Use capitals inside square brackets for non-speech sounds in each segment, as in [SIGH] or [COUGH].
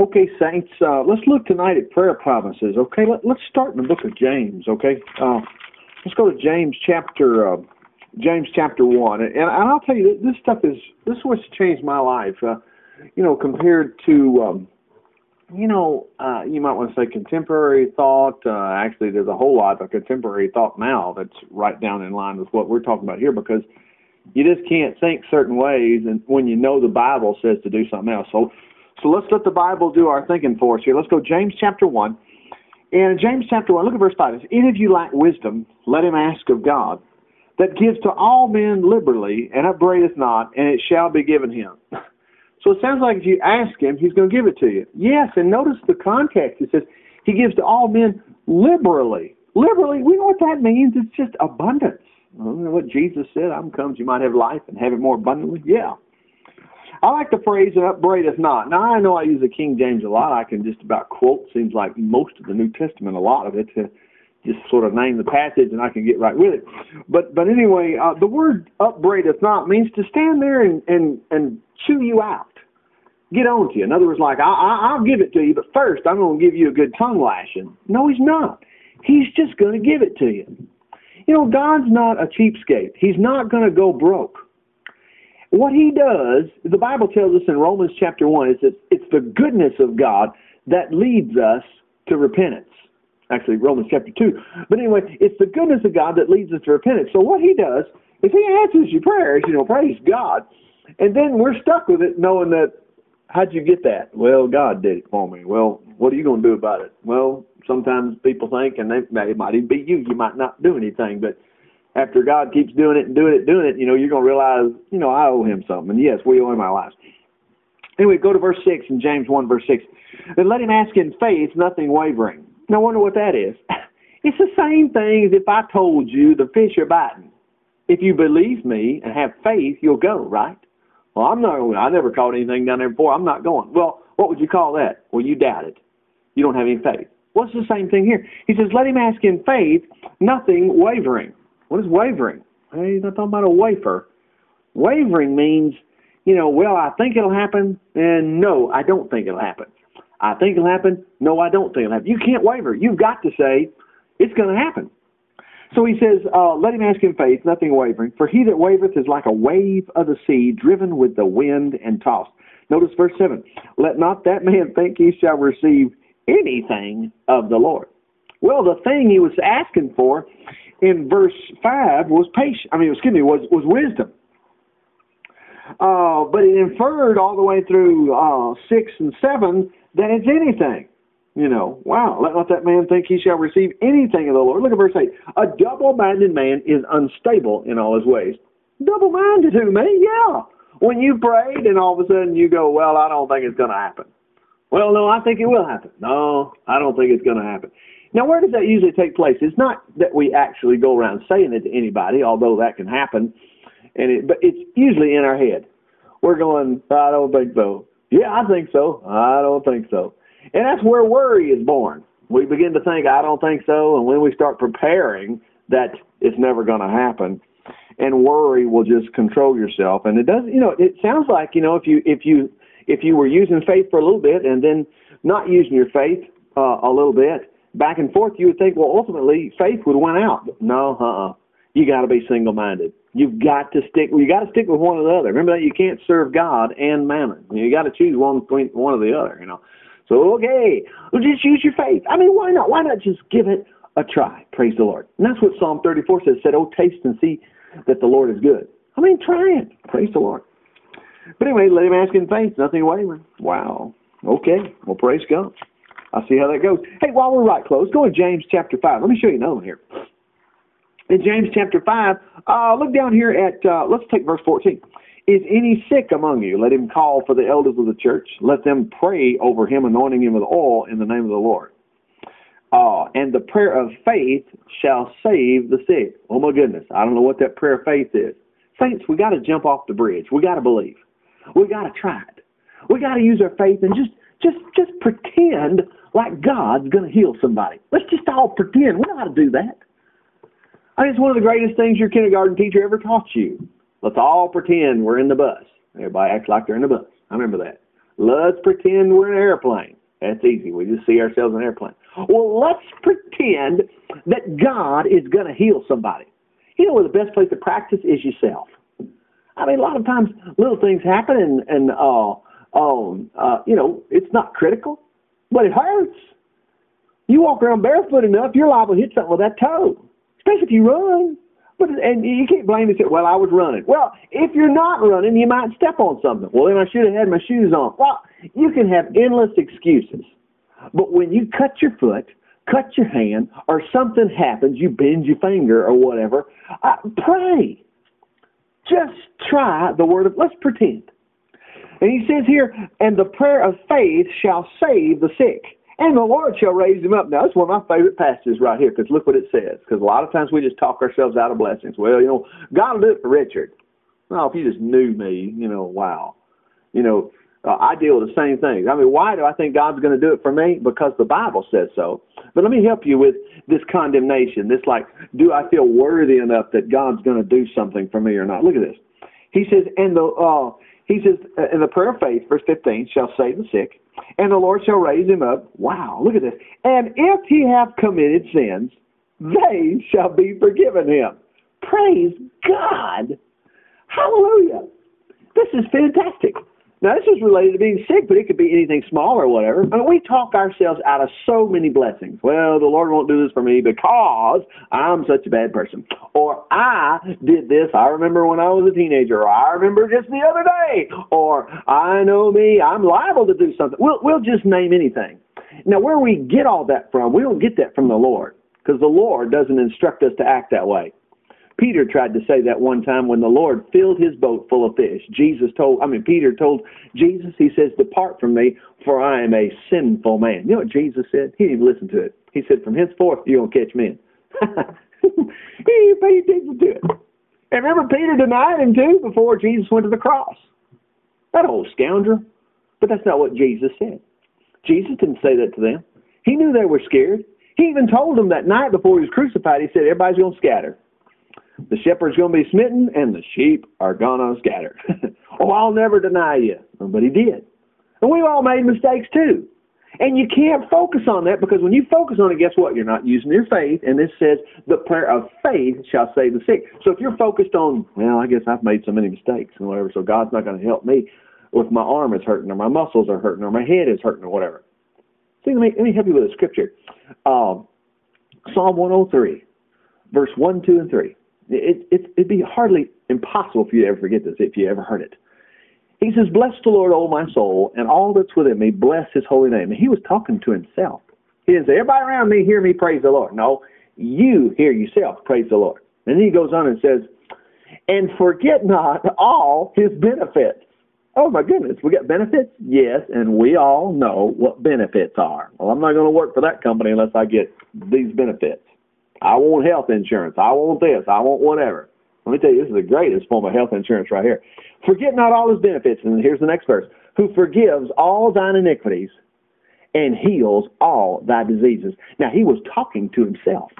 Okay, saints, uh, let's look tonight at prayer promises. Okay, Let, us start in the book of James. Okay, uh, let's go to James chapter uh, James chapter one, and, and I'll tell you this stuff is this is what's changed my life. Uh, you know, compared to um, you know, uh, you might want to say contemporary thought. Uh, actually, there's a whole lot of contemporary thought now that's right down in line with what we're talking about here because you just can't think certain ways, and when you know the Bible says to do something else. So so let's let the Bible do our thinking for us here. Let's go James chapter 1. And James chapter 1, look at verse 5. If any of you lack wisdom, let him ask of God, that gives to all men liberally, and upbraideth not, and it shall be given him. So it sounds like if you ask him, he's going to give it to you. Yes, and notice the context. It says he gives to all men liberally. Liberally, we know what that means. It's just abundance. You know what Jesus said, I'm come you might have life and have it more abundantly. Yeah. I like the phrase "and upbraideth not." Now I know I use the King James a lot. I can just about quote. Seems like most of the New Testament, a lot of it, to just sort of name the passage, and I can get right with it. But but anyway, uh, the word "upbraideth not" means to stand there and and and chew you out, get on to you. In other words, like I, I I'll give it to you, but first I'm going to give you a good tongue lashing. No, he's not. He's just going to give it to you. You know, God's not a cheapskate. He's not going to go broke. What he does, the Bible tells us in Romans chapter 1, is that it's the goodness of God that leads us to repentance. Actually, Romans chapter 2. But anyway, it's the goodness of God that leads us to repentance. So what he does is he answers your prayers, you know, praise God. And then we're stuck with it knowing that, how'd you get that? Well, God did it for me. Well, what are you going to do about it? Well, sometimes people think, and they, it might even be you, you might not do anything, but after God keeps doing it and doing it, doing it, you know, you're going to realize, you know, I owe him something. And yes, we owe him our lives. Anyway, go to verse 6 in James 1, verse 6. And let him ask in faith, nothing wavering. Now, I wonder what that is. [LAUGHS] It's the same thing as if I told you the fish are biting. If you believe me and have faith, you'll go, right? Well, I'm not I never caught anything down there before. I'm not going. Well, what would you call that? Well, you doubt it. You don't have any faith. What's well, the same thing here? He says, let him ask in faith, nothing wavering. What is wavering? Hey, he's not talking about a wafer. Wavering means, you know, well, I think it'll happen, and no, I don't think it'll happen. I think it'll happen. No, I don't think it'll happen. You can't waver. You've got to say, it's going to happen. So he says, uh, let him ask in faith, nothing wavering. For he that wavereth is like a wave of the sea, driven with the wind and tossed. Notice verse 7. Let not that man think he shall receive anything of the Lord. Well, the thing he was asking for in verse five was patience. I mean, excuse me, was was wisdom. Uh, but it inferred all the way through uh, six and seven that it's anything. You know, wow, let not that man think he shall receive anything of the Lord. Look at verse 8. A double minded man is unstable in all his ways. Double minded who, me? Yeah. When you prayed and all of a sudden you go, well, I don't think it's going to happen. Well, no, I think it will happen. No, I don't think it's going to happen. Now, where does that usually take place? It's not that we actually go around saying it to anybody, although that can happen, and it, but it's usually in our head. We're going, I don't think so. Yeah, I think so. I don't think so. And that's where worry is born. We begin to think, I don't think so, and when we start preparing, that it's never going to happen, and worry will just control yourself. And it does, you know, it sounds like, you know, if you if you if you were using faith for a little bit and then not using your faith uh, a little bit, back and forth, you would think, well, ultimately faith would win out. No, uh-uh. You got to be single-minded. You've got to stick. You got to stick with one or the other. Remember that you can't serve God and mammon. You got to choose one between one or the other. You know. So okay, well, just use your faith. I mean, why not? Why not just give it a try? Praise the Lord. And that's what Psalm 34 says. Said, "Oh, taste and see that the Lord is good." I mean, try it. Praise the Lord. But anyway, let him ask in faith, nothing wavering. Wow. Okay. Well, praise God. I'll see how that goes. Hey, while we're right close, go to James chapter 5. Let me show you another one here. In James chapter 5, uh, look down here at, uh, let's take verse 14. Is any sick among you? Let him call for the elders of the church. Let them pray over him, anointing him with oil in the name of the Lord. Uh, and the prayer of faith shall save the sick. Oh my goodness, I don't know what that prayer of faith is. Saints, we got to jump off the bridge. We got to believe. We got to try it. We got to use our faith and just just just pretend like God's going to heal somebody. Let's just all pretend. We know how to do that. I think it's one of the greatest things your kindergarten teacher ever taught you. Let's all pretend we're in the bus. Everybody acts like they're in the bus. I remember that. Let's pretend we're in an airplane. That's easy. We just see ourselves in an airplane. Well, let's pretend that God is going to heal somebody. You know where the best place to practice is yourself. I mean, a lot of times little things happen, and and uh, um, uh, you know, it's not critical, but it hurts. You walk around barefoot enough, you're liable to hit something with that toe, especially if you run. But and you can't blame yourself. Well, I was running. Well, if you're not running, you might step on something. Well, then I should have had my shoes on. Well, you can have endless excuses. But when you cut your foot, cut your hand, or something happens, you bend your finger or whatever, uh, pray. Just try the word of. Let's pretend. And he says here, and the prayer of faith shall save the sick and the Lord shall raise him up. Now, that's one of my favorite passages right here because look what it says. Because a lot of times we just talk ourselves out of blessings. Well, you know, God will do it for Richard. Well, if you just knew me, you know, wow. You know, uh, I deal with the same things. I mean, why do I think God's going to do it for me? Because the Bible says so. But let me help you with this condemnation. This, like, do I feel worthy enough that God's going to do something for me or not? Look at this. He says, and the uh, he says, in the prayer of faith, verse 15, shall save the sick, and the Lord shall raise him up. Wow, look at this. And if he have committed sins, they shall be forgiven him. Praise God. Hallelujah. This is fantastic. Now, this is related to being sick, but it could be anything small or whatever. I mean, we talk ourselves out of so many blessings. Well, the Lord won't do this for me because I'm such a bad person. Or I did this. I remember when I was a teenager. Or I remember just the other day. Or I know me. I'm liable to do something. We'll, we'll just name anything. Now, where we get all that from, we don't get that from the Lord because the Lord doesn't instruct us to act that way. Peter tried to say that one time when the Lord filled his boat full of fish. Jesus told, I mean, Peter told Jesus, he says, Depart from me, for I am a sinful man. You know what Jesus said? He didn't listen to it. He said, From henceforth, you're going to catch men. [LAUGHS] he didn't pay attention to it. And remember, Peter denied him too before Jesus went to the cross. That old scoundrel. But that's not what Jesus said. Jesus didn't say that to them. He knew they were scared. He even told them that night before he was crucified, he said, Everybody's going to scatter. The shepherd's going to be smitten, and the sheep are going to scatter. [LAUGHS] oh, I'll never deny you. But he did. And we've all made mistakes too. And you can't focus on that because when you focus on it, guess what? You're not using your faith. And this says, the prayer of faith shall save the sick. So if you're focused on, well, I guess I've made so many mistakes and whatever, so God's not going to help me if my arm is hurting or my muscles are hurting or my head is hurting or whatever. See, let me, let me help you with a scripture. Um, Psalm 103, verse 1, 2, and 3. It, it, it'd be hardly impossible for you to ever forget this if you ever heard it. He says, Bless the Lord, O my soul, and all that's within me, bless his holy name. And he was talking to himself. He didn't say, Everybody around me hear me praise the Lord. No, you hear yourself praise the Lord. And then he goes on and says, And forget not all his benefits. Oh my goodness, we got benefits? Yes, and we all know what benefits are. Well, I'm not going to work for that company unless I get these benefits. I want health insurance. I want this. I want whatever. Let me tell you, this is the greatest form of health insurance right here. Forget not all his benefits. And here's the next verse. Who forgives all thine iniquities and heals all thy diseases. Now, he was talking to himself.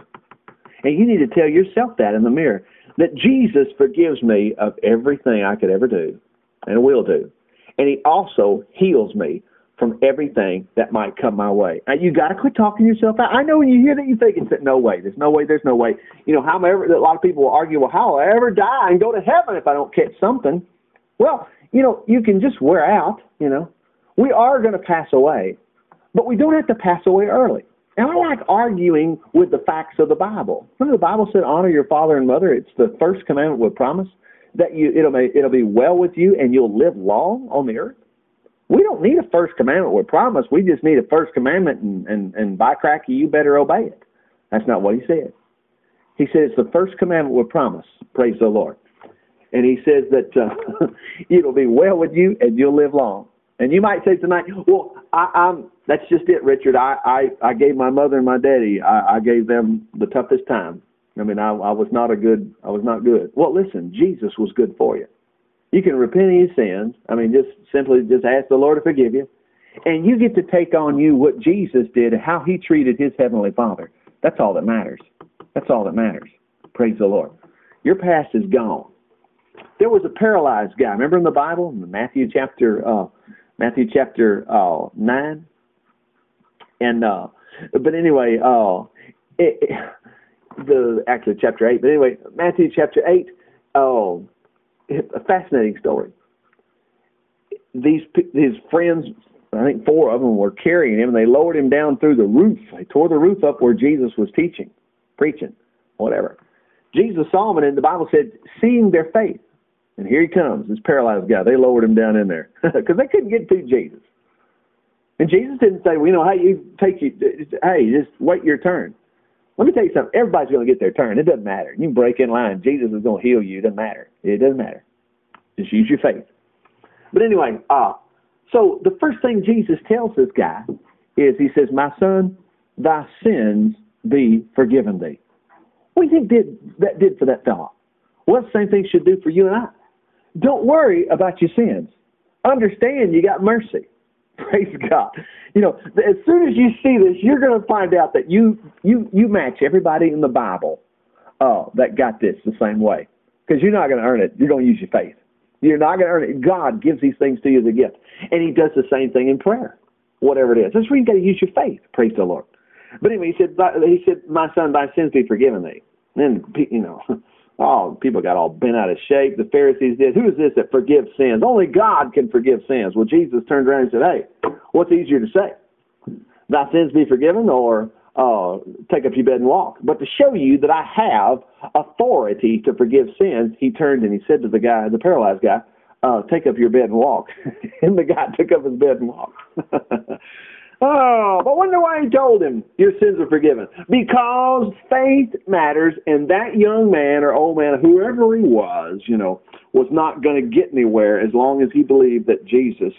And you need to tell yourself that in the mirror that Jesus forgives me of everything I could ever do and will do. And he also heals me from everything that might come my way. Now, you got to quit talking yourself out. I know when you hear that, you think it's that no way. There's no way. There's no way. You know, however, a lot of people will argue, well, how will I ever die and go to heaven if I don't catch something? Well, you know, you can just wear out. You know, we are going to pass away, but we don't have to pass away early. And I like arguing with the facts of the Bible. Remember, the Bible said, "Honor your father and mother." It's the first commandment with promise that you it'll it'll be well with you and you'll live long on the earth. We don't need a first commandment with promise. We just need a first commandment, and, and, and by cracky, you better obey it. That's not what he said. He said it's the first commandment with promise. Praise the Lord. And he says that uh, [LAUGHS] it'll be well with you and you'll live long. And you might say tonight, well, I, I'm. That's just it, Richard. I, I, I gave my mother and my daddy. I, I gave them the toughest time. I mean, I, I was not a good. I was not good. Well, listen, Jesus was good for you. You can repent of your sins. I mean, just simply just ask the Lord to forgive you. And you get to take on you what Jesus did, how he treated his heavenly Father. That's all that matters. That's all that matters. Praise the Lord. Your past is gone. There was a paralyzed guy. Remember in the Bible, in Matthew chapter uh, Matthew chapter uh, nine, and uh, but anyway, uh, it, it, the actually chapter eight. But anyway, Matthew chapter eight. Oh, a fascinating story. These his friends, I think four of them were carrying him, and they lowered him down through the roof. They tore the roof up where Jesus was teaching, preaching, whatever. Jesus saw them, and the Bible said, seeing their faith. And here he comes, this paralyzed guy. They lowered him down in there [LAUGHS] because they couldn't get to Jesus. And Jesus didn't say, well, you know, hey, you take you, hey, just wait your turn. Let me tell you something. Everybody's going to get their turn. It doesn't matter. You break in line. Jesus is going to heal you. It doesn't matter. It doesn't matter. Just use your faith. But anyway, uh, so the first thing Jesus tells this guy is he says, My son, thy sins be forgiven thee. What do you think did, that did for that fellow? Well, the same thing should do for you and I. Don't worry about your sins. Understand you got mercy. [LAUGHS] Praise God. You know, as soon as you see this, you're going to find out that you you you match everybody in the Bible uh, that got this the same way. Because you're not going to earn it. You're going to use your faith. You're not going to earn it. God gives these things to you as a gift, and He does the same thing in prayer, whatever it is. That's where you got to use your faith. Praise the Lord. But anyway, he said, he said, my son, thy sins be forgiven thee. And you know, [LAUGHS] Oh, people got all bent out of shape. The Pharisees did. Who is this that forgives sins? Only God can forgive sins. Well, Jesus turned around and said, Hey, what's easier to say? Thy sins be forgiven or uh, take up your bed and walk. But to show you that I have authority to forgive sins, he turned and he said to the guy, the paralyzed guy, uh, take up your bed and walk. [LAUGHS] and the guy took up his bed and walked. [LAUGHS] Oh, but wonder why he told him your sins are forgiven. Because faith matters, and that young man or old man, whoever he was, you know, was not going to get anywhere as long as he believed that Jesus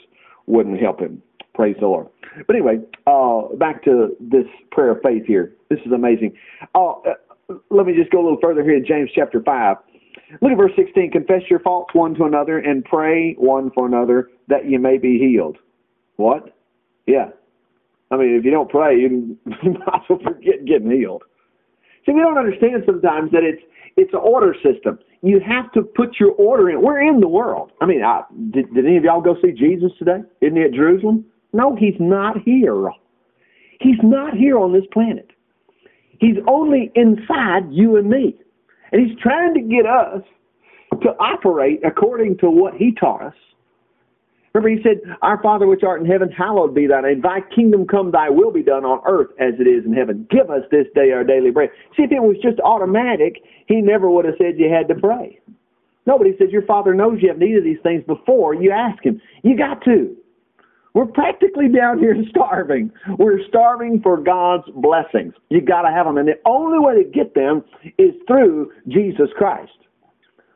wouldn't help him. Praise the Lord. But anyway, uh, back to this prayer of faith here. This is amazing. Uh, uh, let me just go a little further here in James chapter 5. Look at verse 16. Confess your faults one to another and pray one for another that you may be healed. What? Yeah. I mean, if you don't pray, [LAUGHS] you, might as well forget getting healed. See, we don't understand sometimes that it's it's an order system. You have to put your order in. We're in the world. I mean, I, did, did any of y'all go see Jesus today? Isn't he at Jerusalem? No, he's not here. He's not here on this planet. He's only inside you and me. And he's trying to get us to operate according to what he taught us Remember, he said, Our Father which art in heaven, hallowed be thy name. Thy kingdom come, thy will be done on earth as it is in heaven. Give us this day our daily bread. See, if it was just automatic, he never would have said you had to pray. Nobody says your Father knows you have need of these things before you ask him. You got to. We're practically down here [LAUGHS] starving. We're starving for God's blessings. You got to have them. And the only way to get them is through Jesus Christ.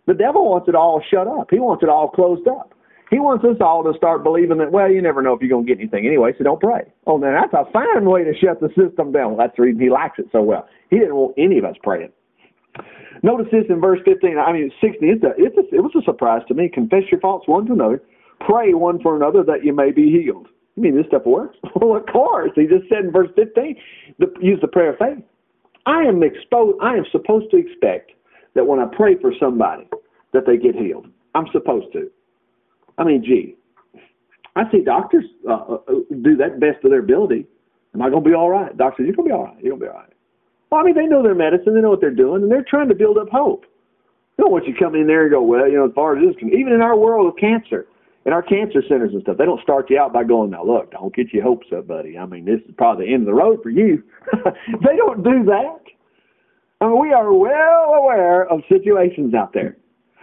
The devil wants it all shut up. He wants it all closed up. He wants us all to start believing that, well, you never know if you're going to get anything anyway, so don't pray. Oh, now that's a fine way to shut the system down. Well, that's the reason he likes it so well. He didn't want any of us praying. Notice this in verse 15. I mean, 16. It's a, it's a, it was a surprise to me. Confess your faults one to another. Pray one for another that you may be healed. You mean this stuff works? [LAUGHS] well, of course. He just said in verse 15, the, use the prayer of faith. I am exposed. I am supposed to expect that when I pray for somebody, that they get healed. I'm supposed to. I mean, gee, I see doctors uh, uh, do that best of their ability. Am I going to be all right? Doctor you're going to be all right. You're going to be all right. Well, I mean, they know their medicine. They know what they're doing, and they're trying to build up hope. They don't want you come in there and go, well, you know, as far as this, can, even in our world of cancer, in our cancer centers and stuff, they don't start you out by going, now look, don't get your hopes up, buddy. I mean, this is probably the end of the road for you. [LAUGHS] they don't do that. I mean, we are well aware of situations out there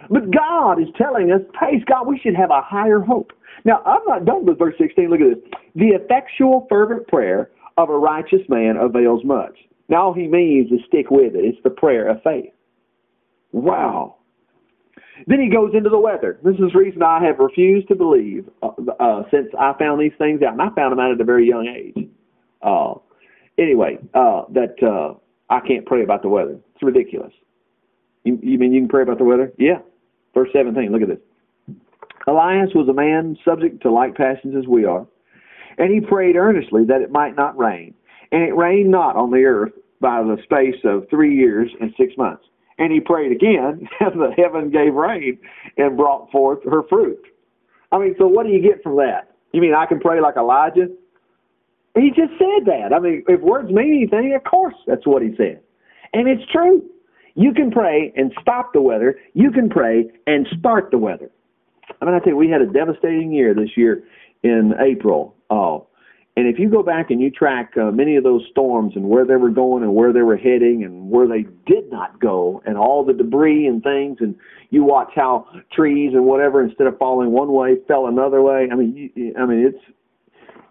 but God is telling us, praise God, we should have a higher hope. Now, I'm not done with verse 16. Look at this. The effectual, fervent prayer of a righteous man avails much. Now, all he means is stick with it. It's the prayer of faith. Wow. Then he goes into the weather. This is the reason I have refused to believe uh, uh, since I found these things out. And I found them out at a very young age. Uh, anyway, uh, that uh, I can't pray about the weather. It's ridiculous. You, you mean you can pray about the weather? Yeah. Verse 17, look at this. Elias was a man subject to like passions as we are, and he prayed earnestly that it might not rain. And it rained not on the earth by the space of three years and six months. And he prayed again, [LAUGHS] and the heaven gave rain and brought forth her fruit. I mean, so what do you get from that? You mean I can pray like Elijah? He just said that. I mean, if words mean anything, of course that's what he said. And it's true. You can pray and stop the weather. You can pray and start the weather. I mean, I tell you, we had a devastating year this year in April. Oh, and if you go back and you track uh, many of those storms and where they were going and where they were heading and where they did not go and all the debris and things, and you watch how trees and whatever, instead of falling one way, fell another way. I mean, you, I mean, it's,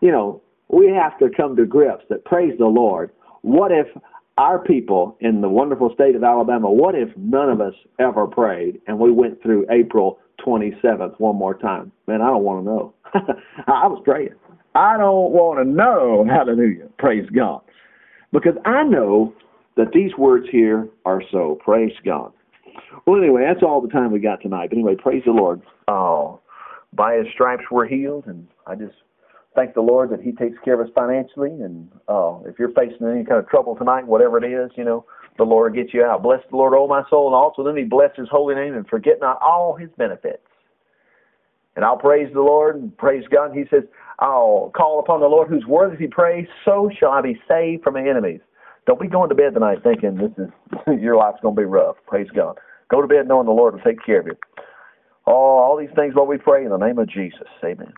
you know, we have to come to grips that praise the Lord. What if our people in the wonderful state of Alabama, what if none of us ever prayed and we went through April 27th one more time? Man, I don't want to know. [LAUGHS] I was praying. I don't want to know. Hallelujah. Praise God. Because I know that these words here are so. Praise God. Well, anyway, that's all the time we got tonight. But anyway, praise the Lord. Oh, by His stripes we're healed, and I just thank the Lord that He takes care of us financially. And uh, if you're facing any kind of trouble tonight, whatever it is, you know, the Lord gets you out. Bless the Lord, oh my soul, and also then He bless His holy name, and forget not all His benefits. And I'll praise the Lord and praise God. He says, I'll call upon the Lord who's worthy to be praised, so shall I be saved from my enemies. Don't be going to bed tonight thinking this is [LAUGHS] your life's going to be rough. Praise God. Go to bed knowing the Lord will take care of you. Oh, all these things, Lord, we pray in the name of Jesus. Amen.